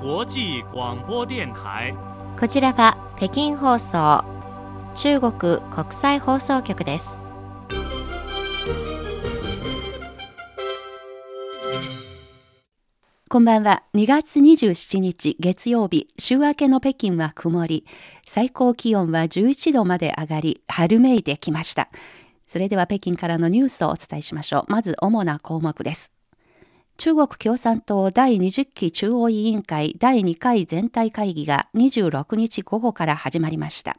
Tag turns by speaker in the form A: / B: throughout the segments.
A: 際广播電台
B: こちらは北京放送中国国際放送局です
C: こんばんは。2月27日月曜日、週明けの北京は曇り、最高気温は11度まで上がり、春めいてきました。それでは北京からのニュースをお伝えしましょう。まず主な項目です。中国共産党第20期中央委員会第2回全体会議が26日午後から始まりました。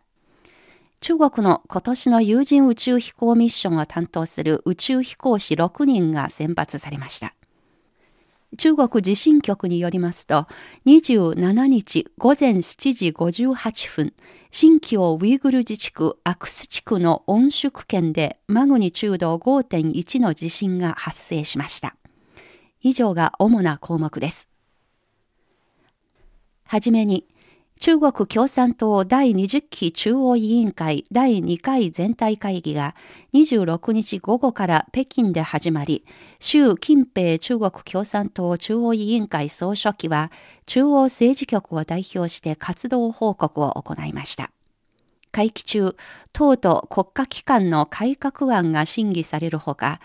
C: 中国の今年の有人宇宙飛行ミッションを担当する宇宙飛行士6人が選抜されました。中国地震局によりますと、27日午前7時58分、新疆ウイグル自治区アクス地区の温宿県でマグニチュード5.1の地震が発生しました。以上が主な項目です。はじめに、中国共産党第20期中央委員会第2回全体会議が26日午後から北京で始まり、習近平中国共産党中央委員会総書記は中央政治局を代表して活動報告を行いました。会期中、党と国家機関の改革案が審議されるほか、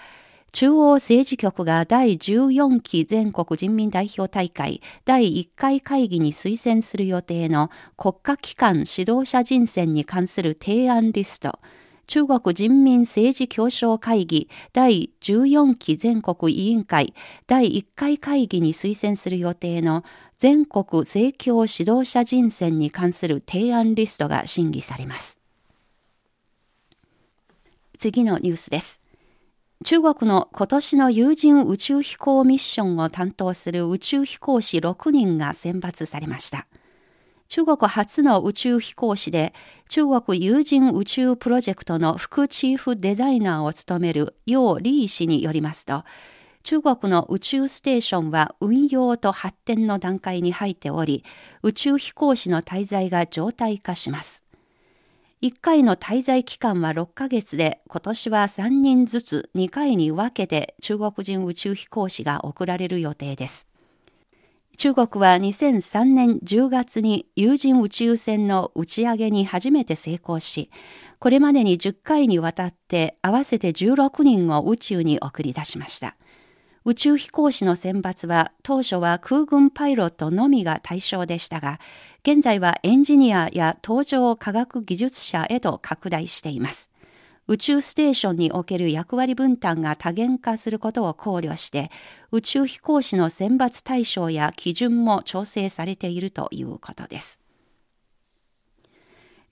C: 中央政治局が第14期全国人民代表大会第1回会議に推薦する予定の国家機関指導者人選に関する提案リスト、中国人民政治協商会議第14期全国委員会第1回会議に推薦する予定の全国政教指導者人選に関する提案リストが審議されます。次のニュースです。中国の今年の有人宇宙飛行ミッションを担当する宇宙飛行士6人が選抜されました。中国初の宇宙飛行士で中国有人宇宙プロジェクトの副チーフデザイナーを務める楊李氏によりますと、中国の宇宙ステーションは運用と発展の段階に入っており、宇宙飛行士の滞在が常態化します。1回の滞在期間は6ヶ月で、今年は3人ずつ2回に分けて中国人宇宙飛行士が送られる予定です。中国は2003年10月に有人宇宙船の打ち上げに初めて成功し、これまでに10回にわたって合わせて16人を宇宙に送り出しました。宇宙飛行士の選抜は当初は空軍パイロットのみが対象でしたが、現在はエンジニアや搭乗科学技術者へと拡大しています。宇宙ステーションにおける役割分担が多元化することを考慮して、宇宙飛行士の選抜対象や基準も調整されているということです。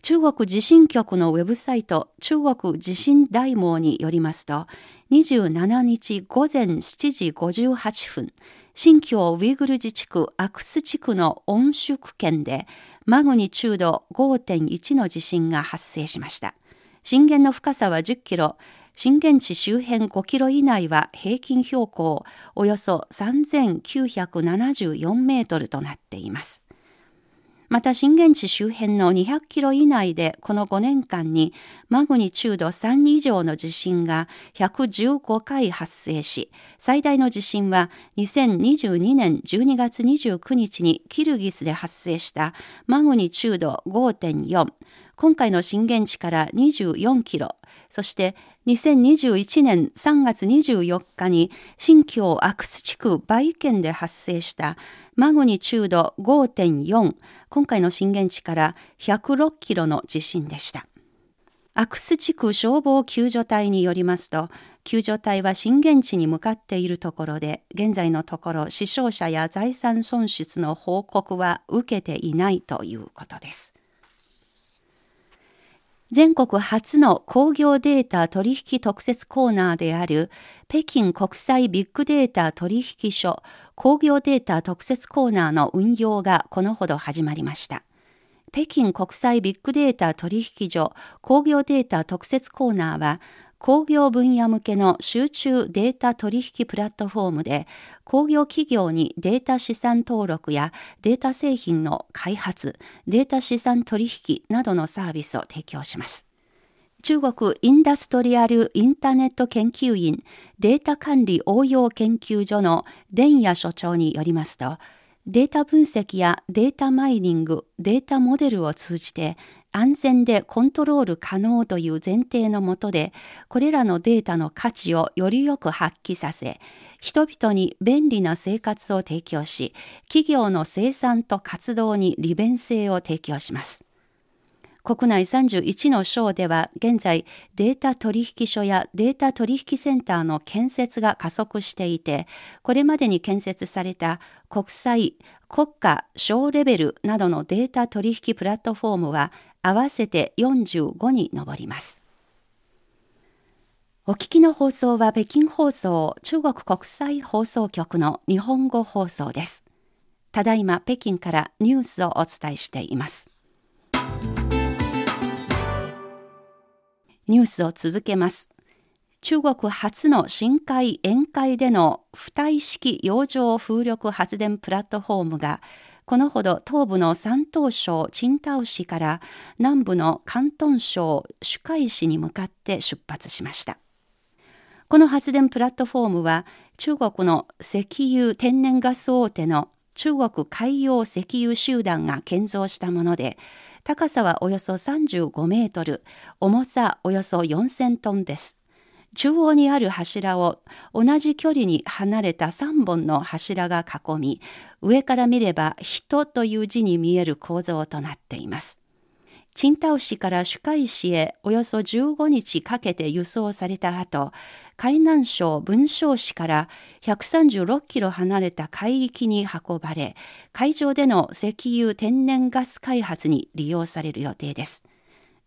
C: 中国地震局のウェブサイト中国地震大網によりますと、27日午前7時58分、新疆ウイグル自治区アクス地区の温宿県でマグニチュード5.1の地震が発生しました。震源の深さは10キロ、震源地周辺5キロ以内は平均標高およそ3974メートルとなっています。また震源地周辺の200キロ以内でこの5年間にマグニチュード3以上の地震が115回発生し、最大の地震は2022年12月29日にキルギスで発生したマグニチュード5.4、今回の震源地から24キロ、そして2021年3月24日に新疆アクス地区バイ県で発生したマグニチュード5.4今回の震源地から106キロの地震でした。アクス地区消防救助隊によりますと救助隊は震源地に向かっているところで現在のところ死傷者や財産損失の報告は受けていないということです。全国初の工業データ取引特設コーナーである北京国際ビッグデータ取引所工業データ特設コーナーの運用がこのほど始まりました。北京国際ビッグデータ取引所工業データ特設コーナーは工業分野向けの集中データ取引プラットフォームで工業企業にデータ資産登録やデータ製品の開発、データ資産取引などのサービスを提供します。中国インダストリアルインターネット研究院データ管理応用研究所の伝也所長によりますと、データ分析やデータマイニング、データモデルを通じて安全でコントロール可能という前提のもとで、これらのデータの価値をよりよく発揮させ、人々に便利な生活を提供し、企業の生産と活動に利便性を提供します。国内31の省では現在データ取引所やデータ取引センターの建設が加速していて、これまでに建設された国際、国家、省レベルなどのデータ取引プラットフォームは合わせて45に上ります。お聞きの放送は北京放送中国国際放送局の日本語放送です。ただいま北京からニュースをお伝えしています。ニュースを続けます。中国初の深海沿海での浮体式洋上風力発電プラットフォームがこのほど東部の山東省青島市から南部の広東省朱海市に向かって出発しました。この発電プラットフォームは中国の石油天然ガス大手の中国海洋石油集団が建造したもので高さはおよそ35メートル、重さおよそ4000トンです。中央にある柱を同じ距離に離れた3本の柱が囲み、上から見れば人という字に見える構造となっています。青島市から朱海市へおよそ15日かけて輸送された後、海南省文章市から136キロ離れた海域に運ばれ、海上での石油天然ガス開発に利用される予定です。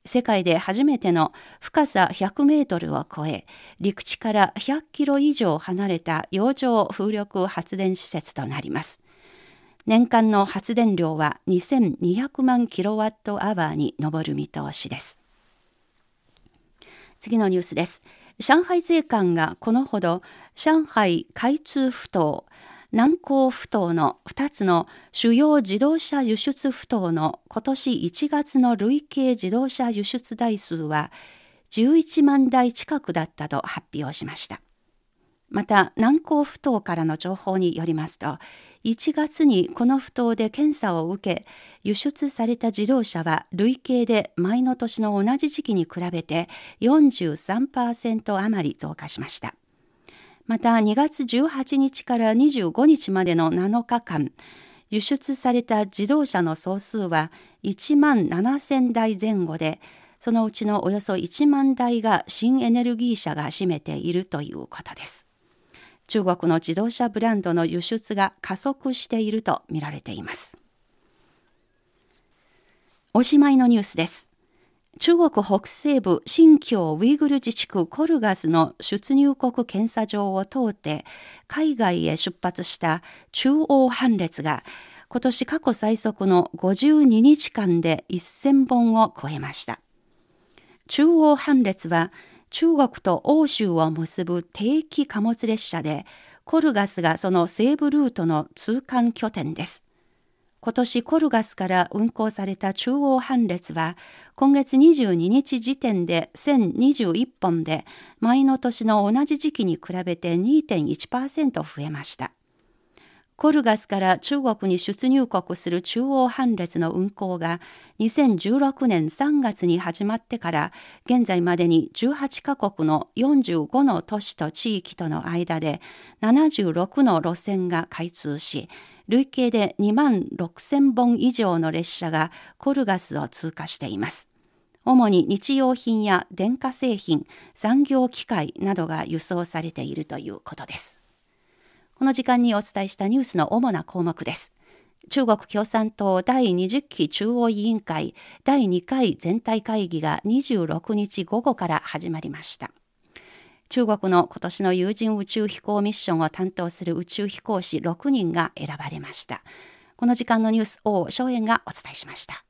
C: 世界で初めての深さ100メートルを超え、陸地から100キロ以上離れた洋上風力発電施設となります。年間の発電量は2200万キロワットアワーに上る見通しです。次のニュースです。上海税関がこのほど上海開通不当、南港不当の2つの主要自動車輸出不当の今年1月の累計自動車輸出台数は11万台近くだったと発表しました。また南港不当からの情報によりますと1月にこの不当で検査を受け輸出された自動車は累計で前の年の同じ時期に比べて43%余り増加しました。また2月18日から25日までの7日間輸出された自動車の総数は1万7000台前後でそのうちのおよそ1万台が新エネルギー車が占めているということです。中国の自動車ブランドの輸出が加速しているとみられています。おしまいのニュースです。中国北西部新疆ウイグル自治区コルガスの出入国検査場を通って海外へ出発した中央班列が今年過去最速の52日間で1000本を超えました。中央班列は中国と欧州を結ぶ定期貨物列車で、コルガスがその西部ルートの通関拠点です。今年コルガスから運行された中央班列は、今月22日時点で1021本で、前の年の同じ時期に比べて2.1%増えました。コルガスから中国に出入国する中央班列の運行が2016年3月に始まってから現在までに18カ国の45の都市と地域との間で76の路線が開通し累計で2万6000本以上の列車がコルガスを通過しています。主に日用品や電化製品、産業機械などが輸送されているということです。この時間にお伝えしたニュースの主な項目です。中国共産党第20期中央委員会第2回全体会議が26日午後から始まりました。中国の今年の有人宇宙飛行ミッションを担当する宇宙飛行士6人が選ばれました。この時間のニュースを荘園がお伝えしました。